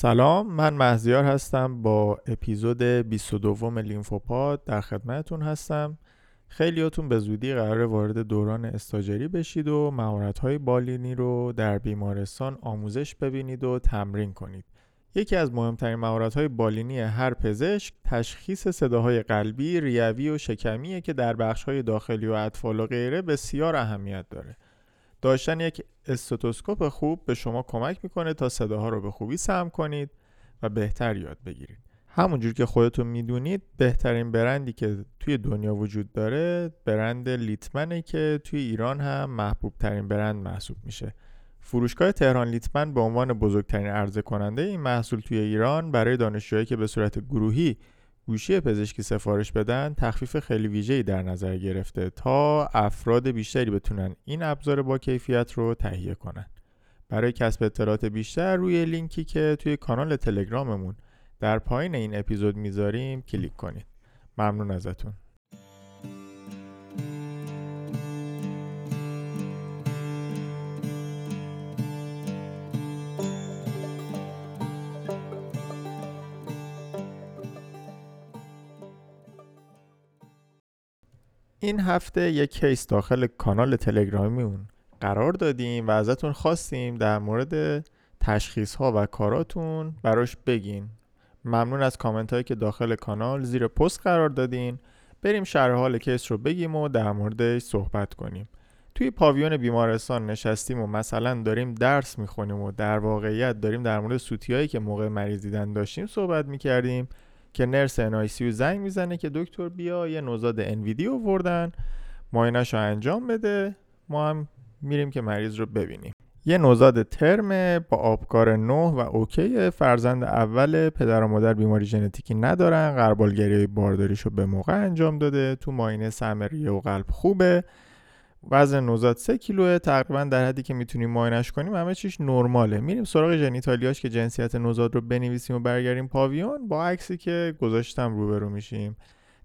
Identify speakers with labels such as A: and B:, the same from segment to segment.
A: سلام من مهزیار هستم با اپیزود 22 لیمفوپاد در خدمتتون هستم. خیلیاتون به زودی قرار وارد دوران استاجری بشید و مهارت‌های بالینی رو در بیمارستان آموزش ببینید و تمرین کنید. یکی از مهمترین مهارت‌های بالینی هر پزشک تشخیص صداهای قلبی، ریوی و شکمیه که در بخش‌های داخلی و اطفال و غیره بسیار اهمیت داره. داشتن یک استوتوسکوپ خوب به شما کمک می‌کنه تا صداها رو به خوبی سم کنید و بهتر یاد بگیرید. همونجور که خودتون می‌دونید بهترین برندی که توی دنیا وجود داره برند لیتمنه که توی ایران هم محبوب ترین برند محسوب میشه. فروشگاه تهران لیتمن به عنوان بزرگترین عرضه کننده این محصول توی ایران برای دانشجوهایی که به صورت گروهی گوشی پزشکی سفارش بدن تخفیف خیلی ویژه‌ای در نظر گرفته تا افراد بیشتری بتونن این ابزار با کیفیت رو تهیه کنن. برای کسب اطلاعات بیشتر روی لینکی که توی کانال تلگراممون در پایین این اپیزود می‌ذاریم کلیک کنید. ممنون ازتون. این هفته یک کیس داخل کانال تلگرامیمون قرار دادیم و ازتون خواستیم در مورد تشخیص ها و کاراتون براش بگین. ممنون از کامنت هایی که داخل کانال زیر پست قرار دادین. بریم شرح حال case رو بگیم و در موردش صحبت کنیم. توی پاویون بیمارستان نشستیم و مثلا داریم درس می‌خونیم و در واقعیت داریم در مورد سوتیایی که موقع مریض دیدن داشتیم صحبت می‌کردیم. که nurse NICU زنگ می‌زنه که دکتر بیا یه نوزاد NVD ی آوردن ماینش رو انجام بده. ما هم میریم که مریض رو ببینیم. یه نوزاد ترمه با آبکار نه و اوکی فرزند اول پدر و مادر بیماری ژنتیکی ندارن. قربالگری بارداریش رو به موقع انجام داده. تو ماینه سم و قلب خوبه. وزن نوزاد 3 کیلوه تقریبا در حدی که می‌تونیم ماینش کنیم همه چیش نرماله. میریم سراغ ژنیتالیاش که جنسیت نوزاد رو بنویسیم و برگردیم پاویون. با عکسی که گذاشتم روبرو میشیم.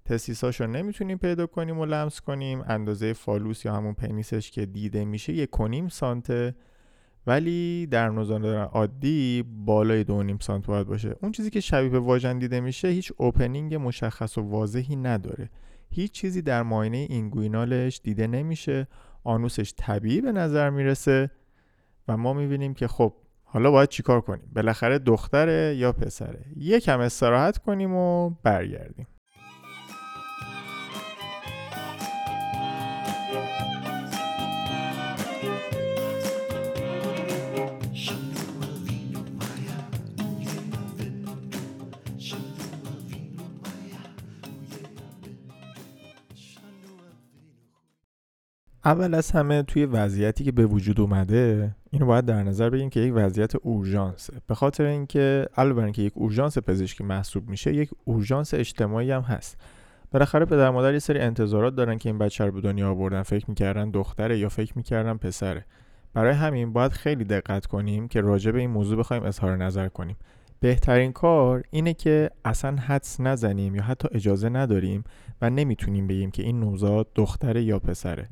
A: testis اش رو نمی‌تونیم پیدا کنیم و لمس کنیم. اندازه phallus یا همون penis ش که دیده میشه یک و نیم سانته ولی در نوزاد عادی بالای دو نیم سانت باید باشه. اون چیزی که شبیه به واژن دیده میشه هیچ opening مشخص و واضحی نداره. هیچ چیزی در معاینه inguinal ش دیده نمیشه anus ش طبیعی به نظر می‌رسه و ما می‌بینیم که خب حالا باید چیکار کنیم؟ بالاخره دختره یا پسره؟ یکم استراحت کنیم و برگردیم. اول از همه توی وضعیتی که به وجود اومده اینو باید در نظر بگیریم که یک وضعیت اورژانسه. به خاطر اینکه علاوه اینکه یک اورژانس پزشکی محسوب میشه یک اورژانس اجتماعی هم هست. بالاخره پدر مادر یه سری انتظارات دارن که این بچه رو به دنیا آوردن. فکر می‌کردن دختره یا فکر می‌کردن پسره. برای همین باید خیلی دقت کنیم که راجع به این موضوع بخوایم اظهار نظر کنیم. بهترین کار اینه که اصلا حدس نزنیم یا حتی اجازه نداریم و نمی‌تونیم بگیم که این نوزاد دختره یا پسره.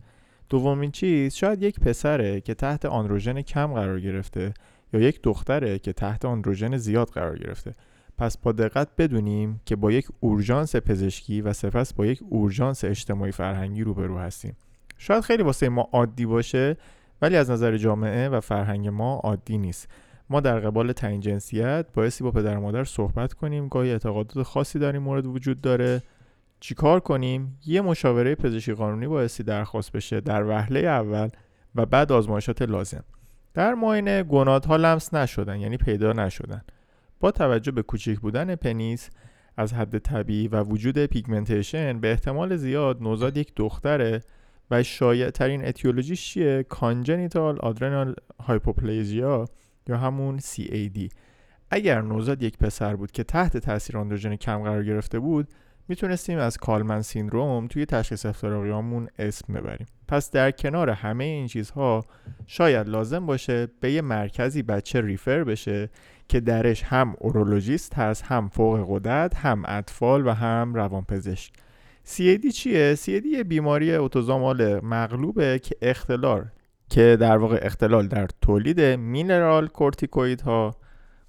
A: دومین چیز شاید یک پسره که تحت آندروژن کم قرار گرفته یا یک دختره که تحت آندروژن زیاد قرار گرفته. پس با دقت بدونیم که با یک اورژانس پزشکی و سپس با یک اورژانس اجتماعی فرهنگی روبرو هستیم. شاید خیلی واسه ما عادی باشه ولی از نظر جامعه و فرهنگ ما عادی نیست. ما در قبال تعیین جنسیت بایستی با پدر و مادر صحبت کنیم گاهی اعتقادات خاصی در این مورد وجود داره. چیکار کنیم؟ یه مشاوره پزشکی قانونی بایستی درخواست بشه در وهله اول و بعد آزمایشات لازم. در معاینه ها لمس نشدن یعنی پیدا نشدن. با توجه به کوچک بودن penis از حد طبیعی و وجود pigmentation به احتمال زیاد نوزاد یک دختره و شایع ترین etiology ش چیه؟ congenital adrenal hyperplasia یا همون CAH اگر نوزاد یک پسر بود که تحت تاثیر آندروژن کم قرار گرفته بود می‌تونستیم از کالمن سیندروم توی تشخیص افتراقیامون اسم ببریم. پس در کنار همه این چیزها شاید لازم باشه به یه مرکزی بچه ریفر بشه که درش هم اورولوژیست هست هم فوق قدرت هم اطفال و هم روانپزشک. CAD چیه؟ CAD یه بیماری اوتوزامال مغلوبه که اختلال که در واقع اختلال در تولید مینرال کورتیکوید ها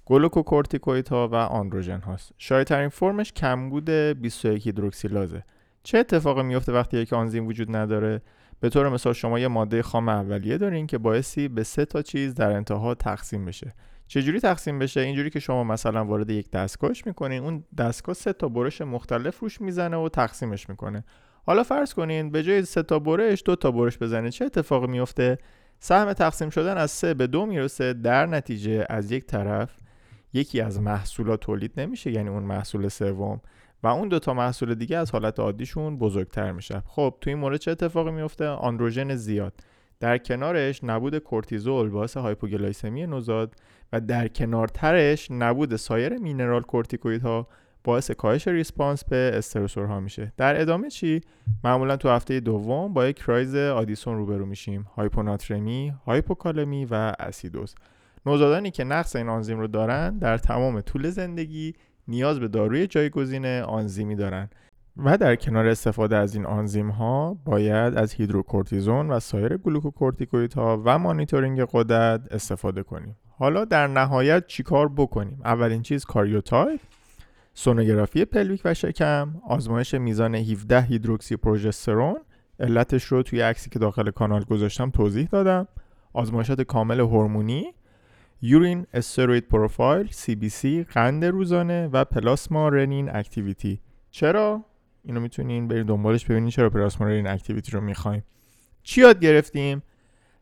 A: گلوکوکورتیکوید ها و آندروژن هاست. شایع ترین فرمش کمبود 21 هیدروکسیلازه. چه اتفاقی میفته وقتی یک آنزیم وجود نداره؟ به طور مثال شما یه ماده خام اولیه دارین که بایستی به سه تا چیز در انتها تقسیم بشه. چجوری تقسیم بشه؟ اینجوری که شما مثلا وارد یک دستگاهش می‌کنین اون دستگاه سه تا برش مختلف روش می‌زنه و تقسیمش می‌کنه. حالا فرض کنین به جای سه تا برش دو تا برش بزنه چه اتفاقی میفته سهم تقسیم شدن از سه به دو می‌رسه در نتیجه از یک طرف یکی از محصولات تولید نمیشه یعنی اون محصول سوم. و اون دو تا محصول دیگه از حالت عادیشون بزرگتر میشه. خب تو این مورد چه اتفاقی میفته؟ آندروژن زیاد. در کنارش نبود کورتیزول باعث هایپوگلایسمی نوزاد و در کنارترش نبود سایر مینرال کورتیکویدها باعث کاهش response به stressor ها میشه. در ادامه چی؟ معمولا تو هفته دوم با یک crisis آدیسون روبرو میشیم. هایپوناترمی هایپوکالمی و اسیدوز. نوزادانی که نقص این آنزیم رو دارن در تمام طول زندگی نیاز به داروی جایگزین آنزیمی دارن و در کنار استفاده از این آنزیم ها باید از هیدروکورتیزون و سایر ها و مانیتورینگ قدرت استفاده کنیم. حالا در نهایت چیکار بکنیم؟ اولین چیز karyotype سونوگرافی pelvic و شکم آزمایش میزان 17 هیدروکسی پروژسترون. علتش رو توی عکسی که داخل کانال گذاشتم توضیح دادم. آزمایشات کامل هورمونی urine steroid profile CBC قند روزانه و plasma renin activity. چرا؟ اینو می‌تونین برید دنبالش ببینین چرا plasma renin activity رو می‌خوایم. چی یاد گرفتیم؟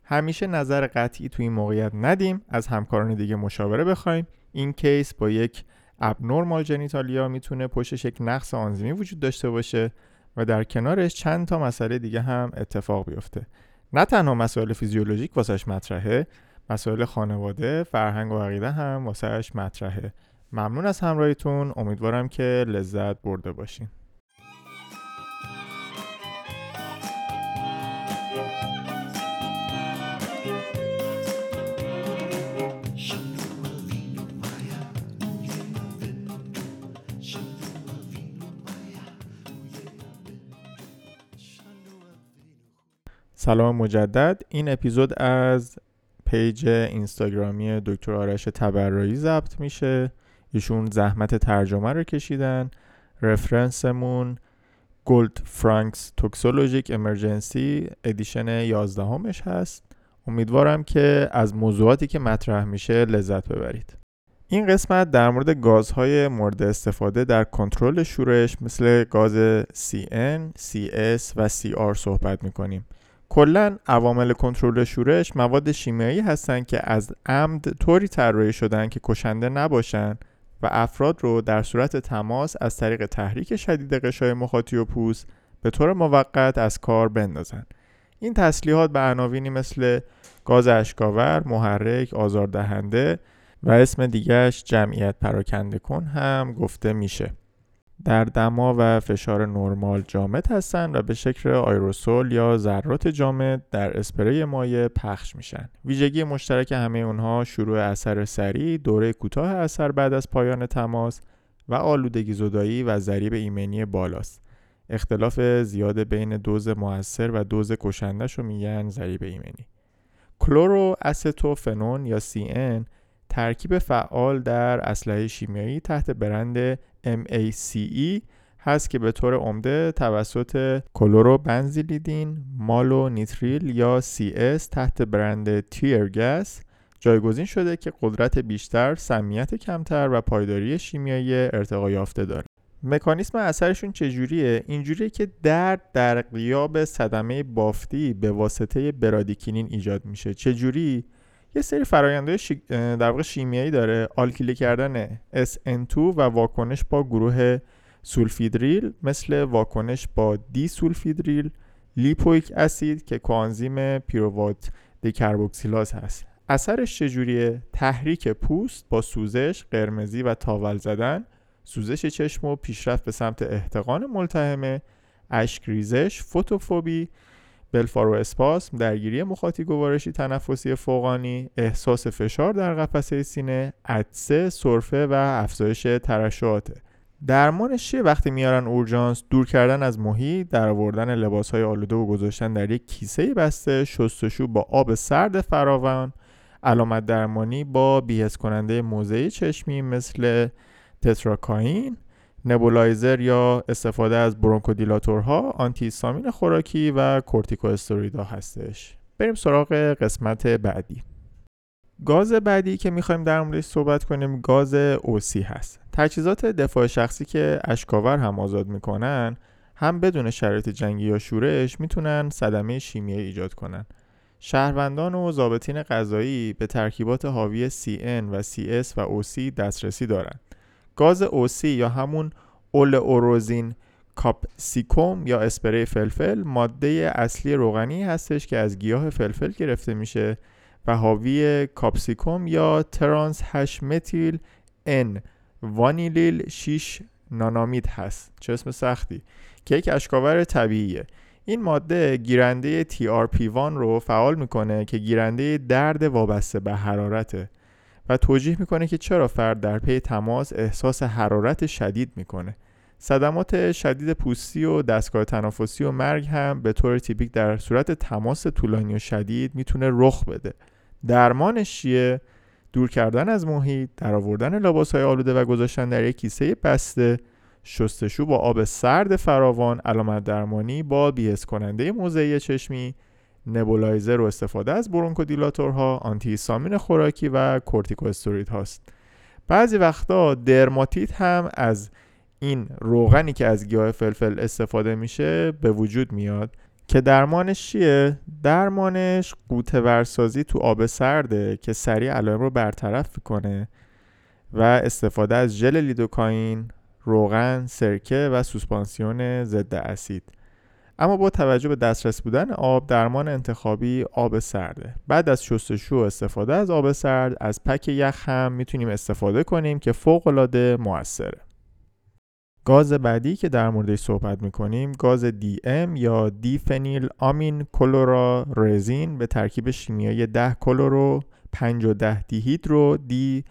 A: همیشه نظر قطعی توی این موقعیت ندیم از همکاران دیگه مشاوره بخوایم. این case با یک ابنورمال جنیتالیا می‌تونه پشتش یک نقص آنزیمی وجود داشته باشه و در کنارش چند تا مسئله دیگه هم اتفاق بیفته. نه تنها مسائل فیزیولوژیک واسش مطرحه مسائل خانواده فرهنگ و عقیده هم واسهش مطرحه. ممنون از همراهیتون. امیدوارم که لذت برده باشین. سلام مجدد. این اپیزود از page اینستاگرامی دکتر آرش تبرایی ضبط میشه. ایشون زحمت ترجمه رو کشیدن. reference مون Goldfrank's Toxicologic Emergencies edition 11 همش هست. امیدوارم که از موضوعاتی که مطرح میشه لذت ببرید. این قسمت در مورد گازهای مورد استفاده در کنترل شورش مثل گاز CN, CS و CR صحبت می‌کنیم. کلا عوامل کنترل شورش مواد شیمیایی هستند که از عمد طوری طراحی شدن که کشنده نباشن و افراد رو در صورت تماس از طریق تحریک شدید قشای مخاطی و پوست به طور موقت از کار بندازن این تسلیحات به عناوینی مثل گاز اشکاور، محرک، آزاردهنده و اسم دیگرش جمعیت پراکنده کن هم گفته میشه. در دما و فشار نرمال جامد هستند و به شکل آیروسول یا ذرات جامد در اسپری مایع پخش میشن. ویژگی مشترک همه اونها شروع اثر سریع، دوره کوتاه اثر بعد از پایان تماس و آلودگی زدایی و ضریب ایمنی بالاست. اختلاف زیاد بین دوز موثر و دوز کشندش رو میگن ضریب ایمنی. کلورو استوفنون یا CN ترکیب فعال در اسلحه شیمیایی تحت برند MACE هست که به طور عمده توسط کلورو بنزیلیدین مالو نیتریل یا CS تحت برند تیرگس جایگزین شده که قدرت بیشتر، سمیت کمتر و پایداری شیمیایی ارتقا یافته داره. مکانیسم اثرشون چجوریه؟ اینجوریه که درد در غیاب صدمه بافتی به واسطه برادیکینین ایجاد میشه. چجوری؟ یه سری فرآیندهای در واقع شیمیایی داره. آلکیلی کردن SN2 و واکنش با گروه سولفیدریل مثل واکنش با دی سولفیدریل لیپویک اسید که کوانزیم پیرووات دیکربوکسیلاز هست. اثرش چجوریه؟ تحریک پوست با سوزش قرمزی و تاول زدن. سوزش چشم و پیشرفت به سمت احتقان ملتهمه. اشک ریزش فوتوفوبی بلفارو اسپاسم درگیری مخاطی گوارشی تنفسی فوقانی احساس فشار در قفسه سینه عدسه سرفه و افزایش ترشحاته درمانش چیه وقتی میارن اورژانس؟ دور کردن از محیط در آوردن لباسهای آلوده و گذاشتن در یک کیسه بسته شستشو با آب سرد فراوان. علامت درمانی با بیهس کننده موضعی چشمی مثل تتراکاین. نبولایزر یا استفاده از برونکودیلاتورها آنتیستامین خوراکی و کورتیکواسترویدها هستش. بریم سراغ قسمت بعدی. گاز بعدی که می‌خوایم در موردش صحبت کنیم گاز اوسی هست. تجهیزات دفاع شخصی که اشکاور هم آزاد می‌کنن هم بدون شرایط جنگی یا شورش می‌تونن صدمه شیمیایی ایجاد کنن. شهروندان و ضابطین قضایی به ترکیبات حاوی CN و CS و OC دسترسی دارند. گاز OC یا همون oleoresin capsicum یا اسپری فلفل ماده اصلی روغنی هستش که از گیاه فلفل گرفته میشه و حاوی کاپسیکوم یا ترانس 8 متیل N وانیلیل 6 نونامید هست. چه اسم سختی. که یک اشکاور طبیعیه. این ماده گیرنده TRP1 رو فعال می‌کنه که گیرنده درد وابسته به حرارته. و توجیه می‌کنه که چرا فرد در پی تماس احساس حرارت شدید می‌کنه. صدمات شدید پوستی و دستگاه تنفسی و مرگ هم به طور تیپیک در صورت تماس طولانی و شدید می‌تونه رخ بده. درمانش چیه؟ دور کردن از محیط در آوردن لباسهای آلوده و گذاشتن در یک کیسه بسته شستشو با آب سرد فراوان علامت درمانی با بیهس کننده موضعی چشمی نبولایزر و استفاده از برونکودیلاتورها آنتی سامین خوراکی و کورتیکواستروید هاست. بعضی وقتا درماتیت هم از این روغنی که از گیاه فلفل استفاده میشه به وجود میاد. که درمانش چیه؟ درمانش قوطه ورسازی تو آب سرده که سریع علائم رو برطرف می‌کنه و استفاده از ژل لیدوکاین روغن، سرکه و سوسپانسیون ضد اسید اما با توجه به دسترس بودن آب درمان انتخابی آب سرده بعد از شستشو استفاده از آب سرد از پک یخ هم می‌تونیم استفاده کنیم که فوق العاده موثره. گاز بعدی که در موردش صحبت می‌کنیم گاز DM یا دی فنیل آمین کلورا رزین به ترکیب شیمیایی 10 کلورو 5 و 10 دیهیدرو دی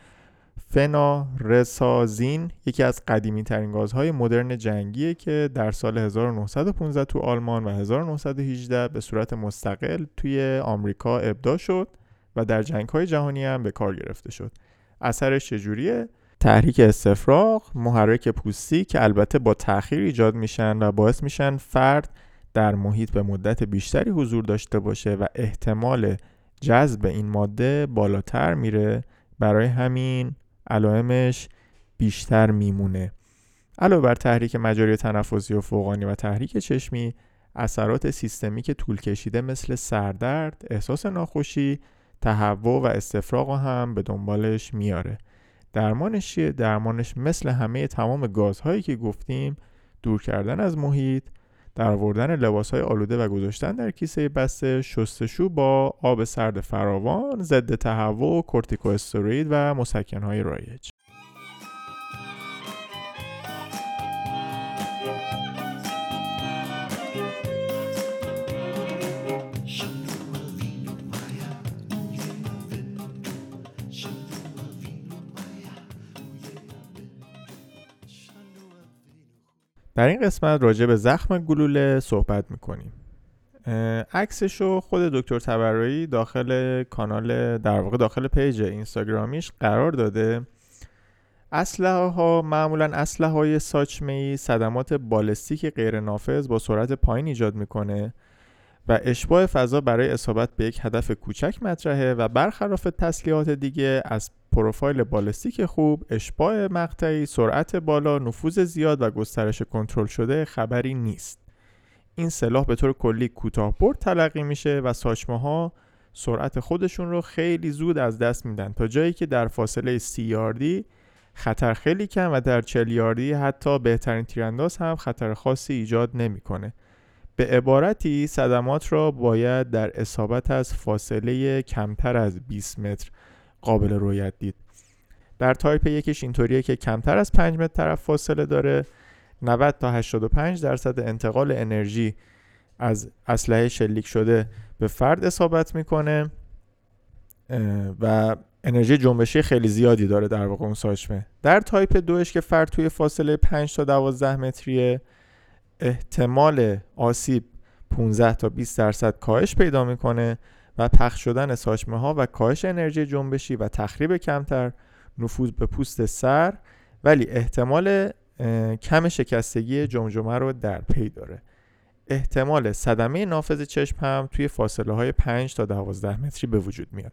A: فنارسازین یکی از قدیمی ترین گازهای مدرن جنگیه که در سال 1915 تو آلمان و 1918 به صورت مستقل توی آمریکا ابدا شد و در جنگ های جهانی هم به کار گرفته شد اثرش چجوریه؟ تحریک استفراغ، محرک پوستی که البته با تاخیر ایجاد میشن و باعث میشن فرد در محیط به مدت بیشتری حضور داشته باشه و احتمال جذب این ماده بالاتر میره برای همین علائمش بیشتر میمونه علاوه بر تحریک مجاری تنفسی و فوقانی و تحریک چشمی اثرات سیستمیک طول کشیده مثل سردرد، احساس ناخوشی، تهوع و استفراغ هم به دنبالش میاره درمانش چیه؟ درمانش مثل همه تمام گازهایی که گفتیم دور کردن از محیط در آوردن لباس های آلوده و گذاشتن در کیسه بسته شستشو با آب سرد فراوان ضد تهوع کورتیکواستروید و مسکن های رایج. در این قسمت راجع به زخم گلوله صحبت می‌کنیم. عکسش رو خود دکتر تبرایی داخل کانال در واقع داخل page اینستاگرامیش قرار داده. اسلحه ها معمولا اسلحه های ساچمه ای صدمات بالستیک غیر نافذ با سرعت پایین ایجاد می‌کنه. و اشباع فضا برای اصابت به یک هدف کوچک مطرحه و برخلاف تسلیحات دیگه از پروفایل بالستیک خوب، اشباع مقطعی، سرعت بالا، نفوذ زیاد و گسترش کنترل شده خبری نیست. این سلاح به طور کلی کوتاه برد تلقی میشه و ساچمه سرعت خودشون رو خیلی زود از دست میدن تا جایی که در فاصله سی یاردی خطر خیلی کم و در چل یاردی حتی بهترین تیرانداز هم خطر خاصی ایجاد نمی‌کنه. به عبارتی صدمات را باید در اصابت از فاصله کمتر از 20 متر قابل رویت دید. در تایپ یکیش اینطوریه که کمتر از 5 متر طرف فاصله داره. 90 تا 85 درصد انتقال انرژی از اسلحه شلیک شده به فرد اصابت می‌کنه و انرژی جنبشی خیلی زیادی داره در واقع اون ساچمه. در تایپ دوش که فرد توی فاصله 5 تا 12 متریه احتمال آسیب 15 تا 20 درصد کاهش پیدا می‌کنه و پخش شدن ساچمه ها و کاهش انرژی جنبشی و تخریب کمتر نفوذ به پوست سر ولی احتمال کم شکستگی جمجمه رو در پی داره. احتمال صدمه نافذ چشم هم توی فاصله های 5 تا 12 متری به وجود میاد.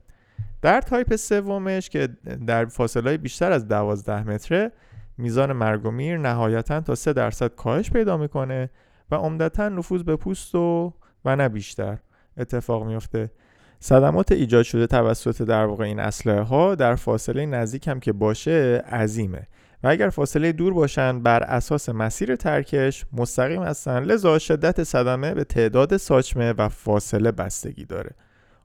A: در تایپ سومش که در فاصله بیشتر از 12 متره میزان مرگ و میر نهایتا تا 3 درصد کاهش پیدا می‌کنه و عمدتا نفوذ به پوست و و نه بیشتر. اتفاق میفته صدمات ایجاد شده توسط در واقع این اسلحه ها در فاصله نزدیک هم که باشه عظیمه. و اگر فاصله دور باشن بر اساس مسیر ترکش مستقیم هستن لذا شدت صدمه به تعداد ساچمه و فاصله بستگی داره.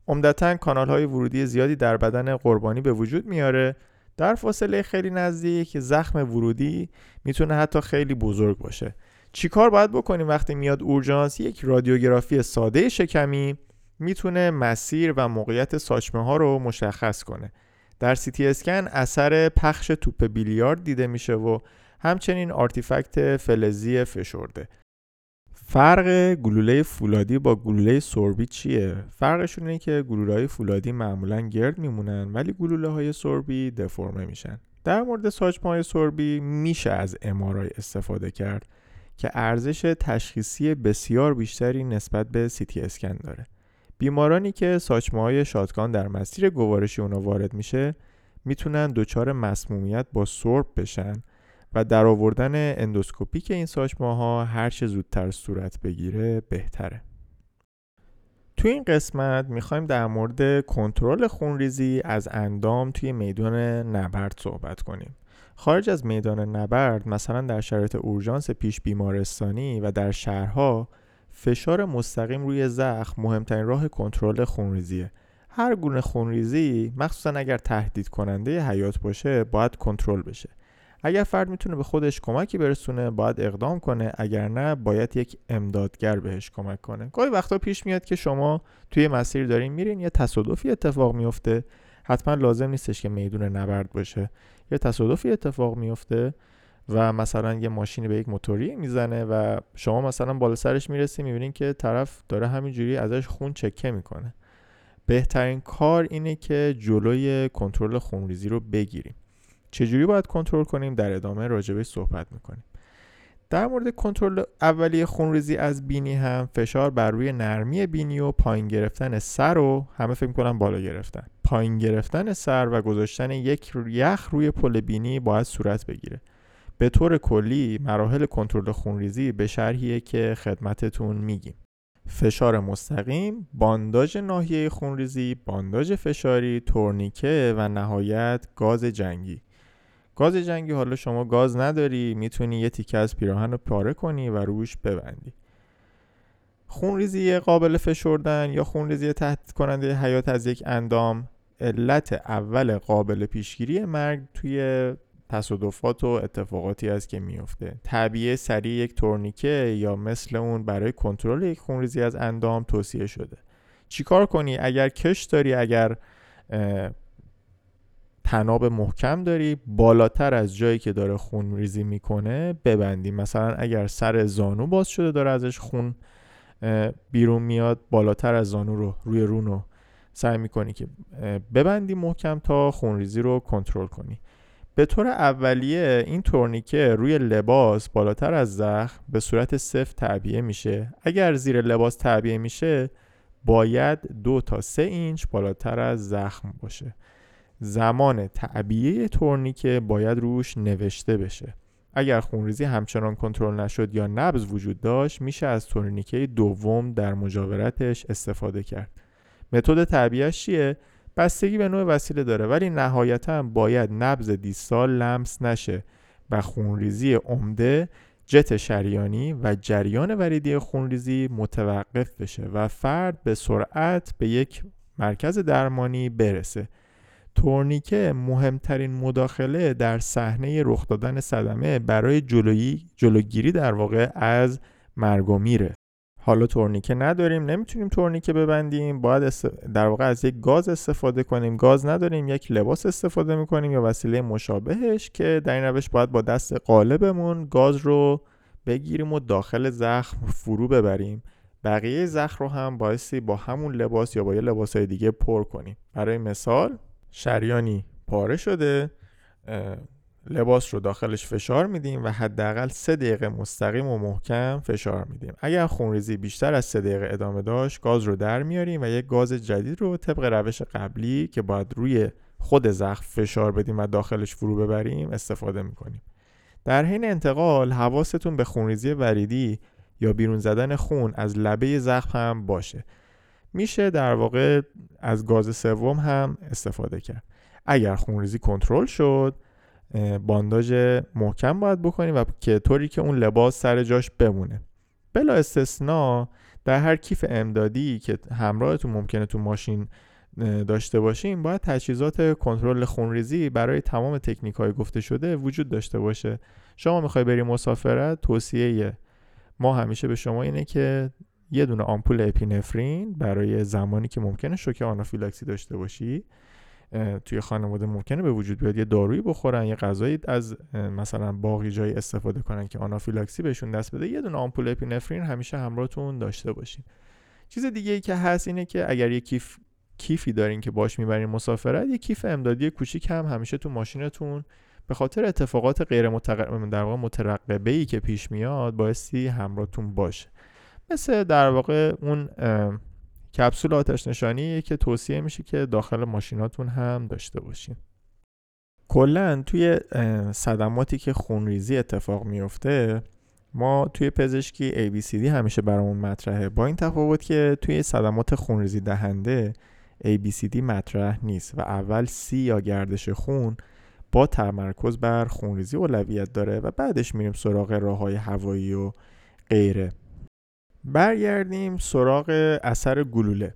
A: عمدتا کانال های ورودی زیادی در بدن قربانی به وجود میاره در فاصله خیلی نزدیک زخم ورودی می‌تونه حتی خیلی بزرگ باشه. چیکار باید بکنیم وقتی میاد اورژانس؟ یک رادیوگرافی ساده شکمی می‌تونه مسیر و موقعیت ساچمه ها رو مشخص کنه. در سی تی اسکن اثر پخش توپ بیلیارد دیده میشه و همچنین artifact فلزی فشرده. فرق گلوله فولادی با گلوله سوربی چیه؟ فرقشون اینه که گلوله های فولادی معمولا گرد میمونن ولی گلوله های سوربی دفرمه میشن در مورد ساچمه های سوربی میشه از MRI استفاده کرد که ارزش تشخیصی بسیار بیشتری نسبت به سیتی اسکن داره بیمارانی که ساچمه های شاتگان در مسیر گوارشی اونا وارد میشه می‌تونن دچار مسمومیت با سرب بشن و در آوردن اندوسکوپیک این ساچمه ها هر چه زودتر صورت بگیره بهتره. تو این قسمت می‌خوایم در مورد کنترل خونریزی از اندام توی میدان نبرد صحبت کنیم. خارج از میدان نبرد مثلا در شرایط اورژانس پیش بیمارستانی و در شهرها فشار مستقیم روی زخم مهمترین راه کنترل خونریزیه. هر گونه خونریزی مخصوصا اگر تهدید کننده حیات باشه باید کنترل بشه. اگر فرد می‌تونه به خودش کمکی برسونه باید اقدام کنه. اگر نه باید یک امدادگر بهش کمک کنه. گاهی وقتا پیش میاد که شما توی مسیر دارین میرین یه تصادفی اتفاق میفته حتما لازم نیستش که میدون نبرد باشه. یه تصادفی اتفاق میفته و مثلا یه ماشینی به یک موتوری می‌زنه و شما مثلا بالا سرش می‌رسی می‌بینین که طرف داره همینجوری ازش خون چکه می‌کنه. بهترین کار اینه که جلوی کنترل خونریزی رو بگیریم چجوری باید کنترل کنیم؟ در ادامه راجبش صحبت می‌کنیم. در مورد کنترل اولیه خونریزی از بینی هم فشار بر روی نرمی بینی و پایین گرفتن سر رو همه فکر کنم بالا گرفتن. پایین گرفتن سر و گذاشتن یک یخ روی پل بینی باید صورت بگیره. به طور کلی مراحل کنترل خونریزی به شرحیه که خدمتتون میگیم. فشار مستقیم، بانداژ ناحیه خونریزی، بانداژ فشاری، تورنیکه و نهایت گاز جنگی. گاز جنگی حالا شما گاز نداری می‌تونی یه تیکه از پیراهن رو پاره کنی و روش ببندی. خونریزی قابل فشردن یا خونریزی تهدید کننده حیات از یک اندام؟ علت اول قابل پیشگیری مرگ توی تصادفات و اتفاقاتی است که میفته طبیعه سریع یک تورنیکه یا مثل اون برای کنترل یک خونریزی از اندام توصیه شده. چیکار کنی؟ اگر کش داری اگر تناب محکم داری بالاتر از جایی که داره خون ریزی می‌کنه ببندی. مثلا اگر سر زانو باز شده داره ازش خون بیرون میاد بالاتر از زانو رو روی رونو سعی می‌کنی که ببندی محکم تا خونریزی رو کنترل کنی. به طور اولیه این تورنیکه روی لباس بالاتر از زخم به صورت صفر تعبیه میشه. اگر زیر لباس تعبیه میشه باید دو تا سه اینچ بالاتر از زخم باشه. زمان تعبیه تورنیکه باید روش نوشته بشه. اگر خونریزی همچنان کنترل نشد یا نبز وجود داشت میشه از تورنیکه دوم در مجاورتش استفاده کرد. متد تعبیهش چیه؟ بستگی به نوع وسیله داره ولی نهایتا باید نبز دیستال لمس نشه و خونریزی عمده جت شریانی و جریان وریدی خونریزی متوقف بشه و فرد به سرعت به یک مرکز درمانی برسه. تورنیکه مهمترین مداخله در صحنه رخ دادن صدمه برای جلویی جلوگیری در واقع از مرگ و میره. حالا تورنیکه نداریم نمی‌تونیم تورنیکه ببندیم باید در واقع از یک گاز استفاده کنیم. گاز نداریم یک لباس استفاده می‌کنیم یا وسیله مشابهش که در این روش باید با دست قالبمون گاز رو بگیریم و داخل زخم فرو ببریم. بقیه زخم رو هم بایستی با همون لباس یا با یه لباس های دیگه پر کنیم. برای مثال شریانی پاره شده لباس رو داخلش فشار میدیم و حداقل سه دقیقه مستقیم و محکم فشار میدیم. اگر خونریزی بیشتر از سه دقیقه ادامه داشت گاز رو در میاریم و یک گاز جدید رو طبق روش قبلی که باید روی خود زخم فشار بدیم و داخلش فرو ببریم استفاده می‌کنیم. در حین انتقال حواستون به خونریزی وریدی یا بیرون زدن خون از لبه زخم هم باشه. میشه در واقع از گاز سوم هم استفاده کرد. اگر خونریزی کنترل شد بانداژ محکم باید بکنیم و که طوری که اون لباس سر جاش بمونه. بلا استثنا در هر کیف امدادی که همراهتون ممکنه تو ماشین داشته باشیم باید تجهیزات کنترل خونریزی برای تمام تکنیک های گفته شده وجود داشته باشه. شما می‌خوای بری مسافرت توصیه ما همیشه به شما اینه که یه دونه آمپول اپینفرین برای زمانی که ممکنه شوک آنافیلاکسی داشته باشی توی خانواده ممکنه به وجود بیاد یه دارویی بخورن یه غذایی از مثلا باقی جایی استفاده کنن که آنافیلاکسی بهشون دست بده. یه دونه آمپول اپینفرین همیشه همراهتون داشته باشین. چیز دیگه ای که هست اینه که اگر یه کیف کیفی دارین که باش می‌برین مسافرت یه کیف امدادی کوچیک هم همیشه تو ماشینتون به خاطر اتفاقات غیر مترقبه در واقع مترقبه ای که پیش میاد بایستی همراهتون باشه. مثل در واقع اون کپسول آتش نشانی که توصیه میشه که داخل ماشیناتون هم داشته باشین. کلا توی صدماتی که خونریزی اتفاق میفته ما توی پزشکی ABCD همیشه برامون مطرحه. با این تفاوت که توی صدمات خونریزی دهنده ABCD مطرح نیست و اول C یا گردش خون با تمرکز بر خونریزی اولویت داره و بعدش میریم سراغ راه های هوایی و غیره. برگردیم سراغ اثر گلوله.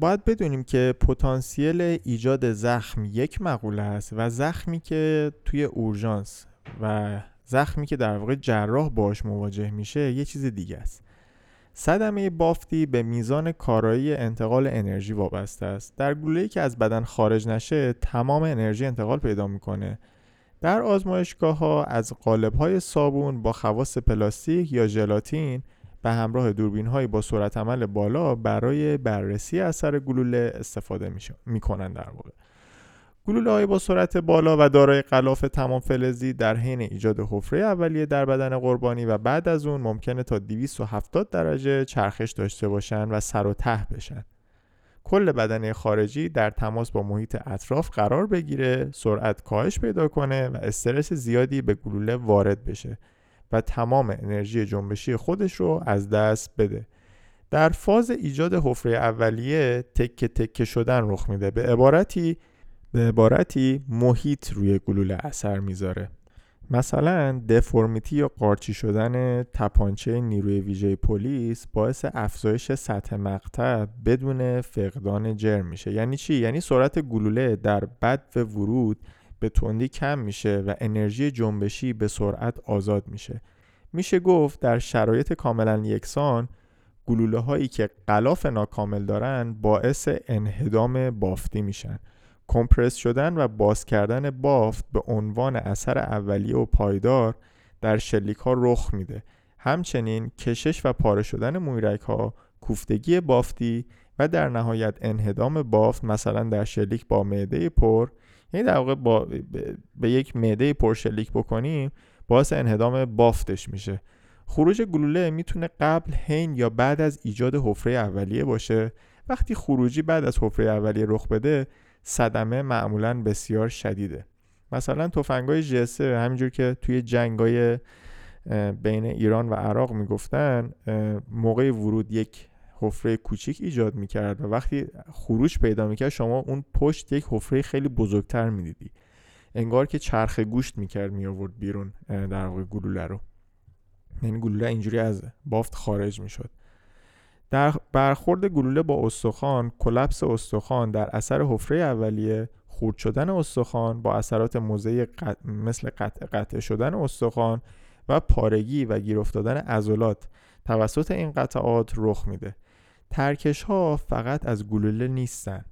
A: باید بدونیم که پتانسیل ایجاد زخم یک مقوله است و زخمی که توی اورژانس و زخمی که در واقع جراح باش مواجه میشه یه چیز دیگه است. صدمه بافتی به میزان کارایی انتقال انرژی وابسته است. در گلوله‌ای که از بدن خارج نشه تمام انرژی انتقال پیدا می‌کنه. در آزمایشگاه ها از قالب های صابون با خواص پلاستیک یا ژلاتین به همراه دوربین های با سرعت عمل بالا برای بررسی اثر گلوله استفاده می‌کنن در واقع. گلوله های با سرعت بالا و دارای غلاف تمام فلزی در حین ایجاد حفره اولیه در بدن قربانی و بعد از اون ممکنه تا 270 درجه چرخش داشته باشن و سر و ته بشن. کل بدنه خارجی در تماس با محیط اطراف قرار بگیره سرعت کاهش پیدا کنه و استرس زیادی به گلوله وارد بشه و تمام انرژی جنبشی خودش رو از دست بده. در فاز ایجاد حفره اولیه تکه تکه شدن رخ میده. به عبارتی به عبارتی محیط روی گلوله اثر می‌ذاره. مثلا دفرمیتی یا قارچی شدن تپانچه نیروی ویژه پلیس باعث افزایش سطح مقطع بدون فقدان جرم میشه. یعنی چی؟ یعنی سرعت گلوله در بد و ورود به تندی کم میشه و انرژی جنبشی به سرعت آزاد میشه. میشه گفت در شرایط کاملا یکسان گلوله هایی که غلاف ناکامل دارن باعث انهدام بافتی میشن. کمپرس شدن و باز کردن بافت به عنوان اثر اولیه و پایدار در شلیک ها رخ میده. همچنین کشش و پاره شدن مویرک ها کوفتگی بافتی و در نهایت انهدام بافت مثلا در شلیک با معده پر یعنی در واقع با به یک معده پر شلیک بکنیم باعث انهدام بافتش میشه. خروج گلوله می‌تونه قبل حین یا بعد از ایجاد حفره اولیه باشه. وقتی خروجی بعد از حفره اولیه رخ بده صدمه معمولا بسیار شدیده. مثلا تفنگای جسه همینجور که توی جنگای بین ایران و عراق می‌گفتن موقع ورود یک حفره کوچیک ایجاد می‌کرد و وقتی خروج پیدا می‌کرد شما اون پشت یک حفره خیلی بزرگتر می‌دیدی. انگار که چرخ گوشت می‌کرد میآورد بیرون در واقع گلوله رو. یعنی گلوله اینجوری از بافت خارج می‌شد. در برخورد گلوله با استخوان کلپس استخوان در اثر حفره اولیه خورد شدن استخوان با اثرات موزه مثل قطع قطع شدن استخوان و پارگی و گیر افتادن عضلات توسط این قطعات رخ میده. ترکش ها فقط از گلوله نیستن.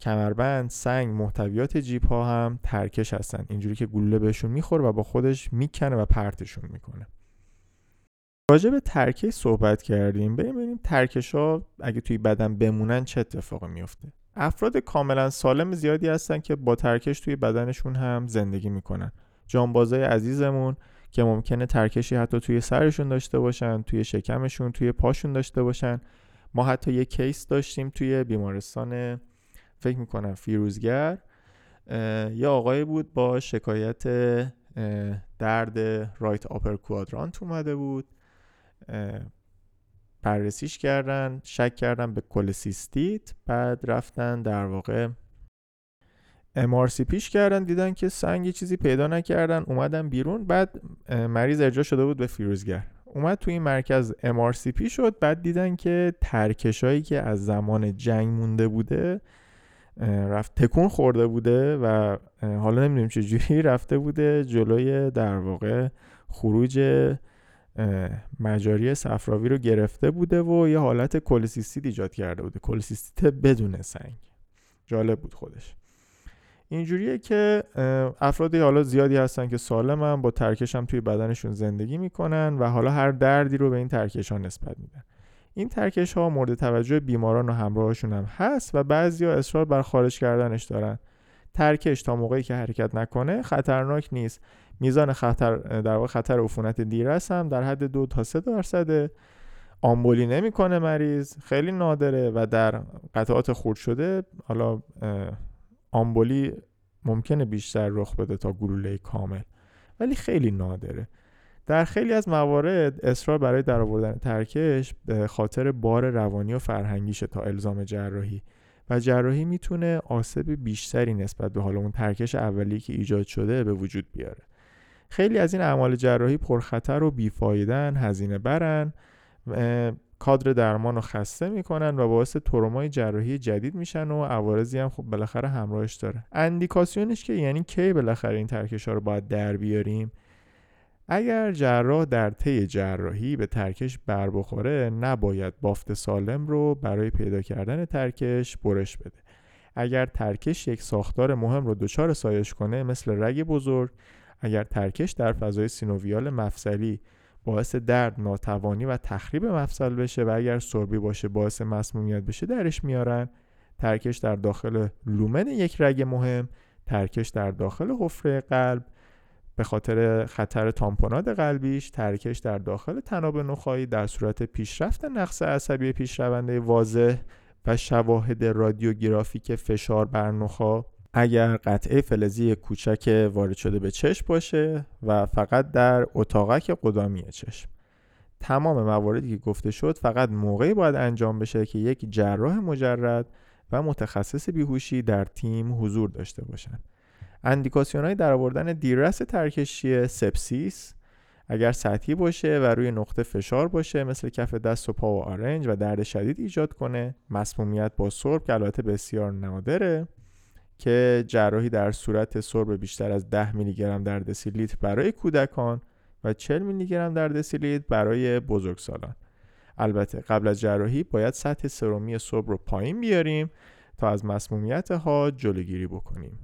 A: کمربند، سنگ، محتویات جیب ها هم ترکش هستن. اینجوری که گلوله بهشون می‌خوره و با خودش می‌کنه و پرتشون می‌کنه. راجع به ترکش صحبت کردیم. ببینیم ترکش ها اگه توی بدن بمونن چه اتفاقی میفته افراد کاملا سالم زیادی هستن که با ترکش توی بدنشون هم زندگی می‌کنن. جانبازای عزیزمون که ممکنه ترکشی حتی توی سرشون داشته باشن توی شکمشون توی پاشون داشته باشن. ما حتی یه case داشتیم توی بیمارستان فکر می‌کنم فیروزگر. یه آقای بود با شکایت درد right upper quadrant اومده بود. بررسیش کردن شک کردن به کوله‌سیستیت بعد رفتن در واقع MRC پیش کردن دیدن که سنگ چیزی پیدا نکردن اومدن بیرون بعد مریض ارجا شده بود به فیروزگر. اومد تو این مرکز MRCP شد بعد دیدن که ترکشایی که از زمان جنگ مونده بوده رفت تکون خورده بوده و حالا نمی‌دونیم چجوری رفته بوده جلوی در واقع خروج مجاری صفراوی رو گرفته بوده و یه حالت کلسیستیت ایجاد کرده بوده. کلسیستیت بدون سنگ. جالب بود خودش. اینجوریه که افرادی حالا زیادی هستن که سالمن با ترکش هم توی بدنشون زندگی می‌کنن و حالا هر دردی رو به این ترکش ها نسبت میدن. این ترکش ها مورد توجه بیماران و همراهشون هم هست و بعضی ها اصرار بر خارج کردنش دارن. ترکش تا موقعی که حرکت نکنه خطرناک نیست. میزان خطر در واقع خطر عفونت دیررس هم در حد دو تا سه درصده آمبولی نمی‌کنه مریض خیلی نادره و در قطعات خورد شده حالا آمبولی ممکنه بیشتر رخ بده تا گلوله کامل ولی خیلی نادره. در خیلی از موارد اصرار برای درآوردن ترکش به خاطر بار روانی و فرهنگیشه تا الزام جراحی و جراحی می‌تونه آسیب بیشتری نسبت به حالا اون ترکش اولی که ایجاد شده به وجود بیاره. خیلی از این اعمال جراحی پرخطر و بیفایدن هزینه برن کادر درمان رو خسته می‌کنن و باعث ترومای جراحی جدید میشن و عوارضی هم خب بالاخره همراهش داره. اندیکاسیونش که یعنی کی بالاخره این ترکش ها رو باید در بیاریم؟ اگر جراح در طی جراحی به ترکش بر بخوره نباید بافت سالم رو برای پیدا کردن ترکش برش بده. اگر ترکش یک ساختار مهم رو دچار سایش کنه مثل رگ بزرگ اگر ترکش در فضای سینوویال مفصلی باعث درد ناتوانی و تخریب مفصل بشه و اگر سربی باشه باعث مسمومیت بشه درش میارن. ترکش در داخل lumen یک رگ مهم ترکش در داخل حفره قلب. به خاطر خطر تامپوناد قلبیش ترکش در داخل طناب نخاعی در صورت پیشرفت نقص عصبی پیشرونده واضح و شواهد رادیوگرافیک فشار بر نخاع اگر قطعه فلزی کوچک وارد شده به چشم باشه و فقط در اتاقک قدامی چشم تمام مواردی که گفته شد فقط موقعی باید انجام بشه که یک جراح مجرب و متخصص بیهوشی در تیم حضور داشته باشند. اندیکاسیون های در آوردن دیررس ترکش سپسیس اگر سطحی باشه و روی نقطه فشار باشه مثل کف دست و پا و آرنج و درد شدید ایجاد کنه مسمومیت با سرب که البته بسیار نادره که جراحی در صورت سرب بیشتر از 10 میلی گرم در دسیلیتر برای کودکان و 40 میلی گرم در دسیلیتر برای بزرگسالان. البته قبل از جراحی باید سطح سرومی سرب رو پایین بیاریم تا از مسمومیت ها جلوگیری بکنیم.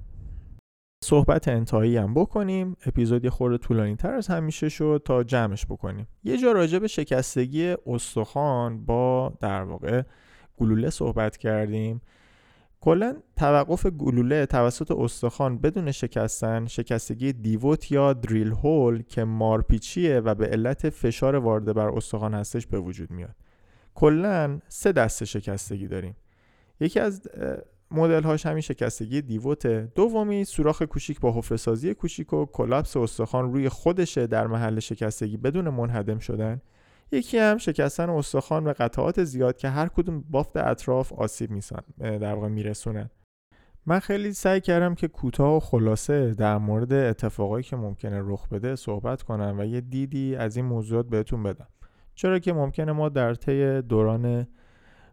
A: صحبت انتهایی هم بکنیم. اپیزودی خورده طولانی تر از همیشه شد تا جمعش بکنیم. یه جا راجع به شکستگی استخوان با در واقع گلوله صحبت کردیم. کلا توقف گلوله توسط استخوان بدون شکستن شکستگی دیوت یا دریل هول که مارپیچیه و به علت فشار وارده بر استخوان هستش به وجود میاد. کلا سه دسته شکستگی داریم. یکی از مدل هاش همین شکستگی دیوته دومی سوراخ کوچیک با حفره سازی کوچیک و کلاپس استخوان روی خودشه در محل شکستگی بدون منهدم شدن. یکی هم شکستن استخوان و قطعات زیاد که هر کدوم بافت اطراف آسیب میسن در واقع میرسونن. من خیلی سعی کردم که کوتاه و خلاصه در مورد اتفاقایی که ممکنه رخ بده صحبت کنم و یه دیدی از این موضوعات بهتون بدم. چرا که ممکنه ما در طی دوران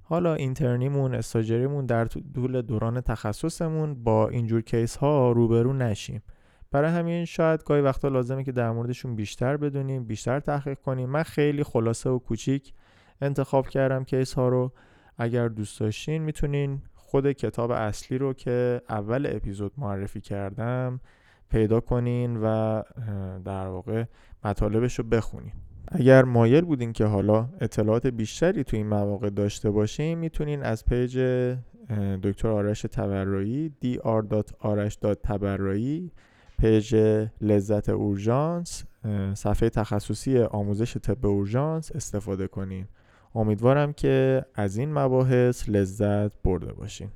A: حالا اینترنیمون استاجریمون در طول دوران تخصصمون با اینجور کیس ها روبرو نشیم. برای همین شاید گاهی وقتا لازمه که در موردشون بیشتر بدونیم بیشتر تحقیق کنیم. من خیلی خلاصه و کوچیک انتخاب کردم کیس ها رو. اگر دوست داشتین می‌تونین خود کتاب اصلی رو که اول اپیزود معرفی کردم پیدا کنین و در واقع مطالبش رو بخونین. اگر مایل بودین که حالا اطلاعات بیشتری تو این مواقع داشته باشین می‌تونین از page دکتر آرش تبرایی dr.arash.تبرایی page لذت اورژانس صفحه تخصصی آموزش طب اورژانس استفاده کنین. امیدوارم که از این مباحث لذت برده باشین.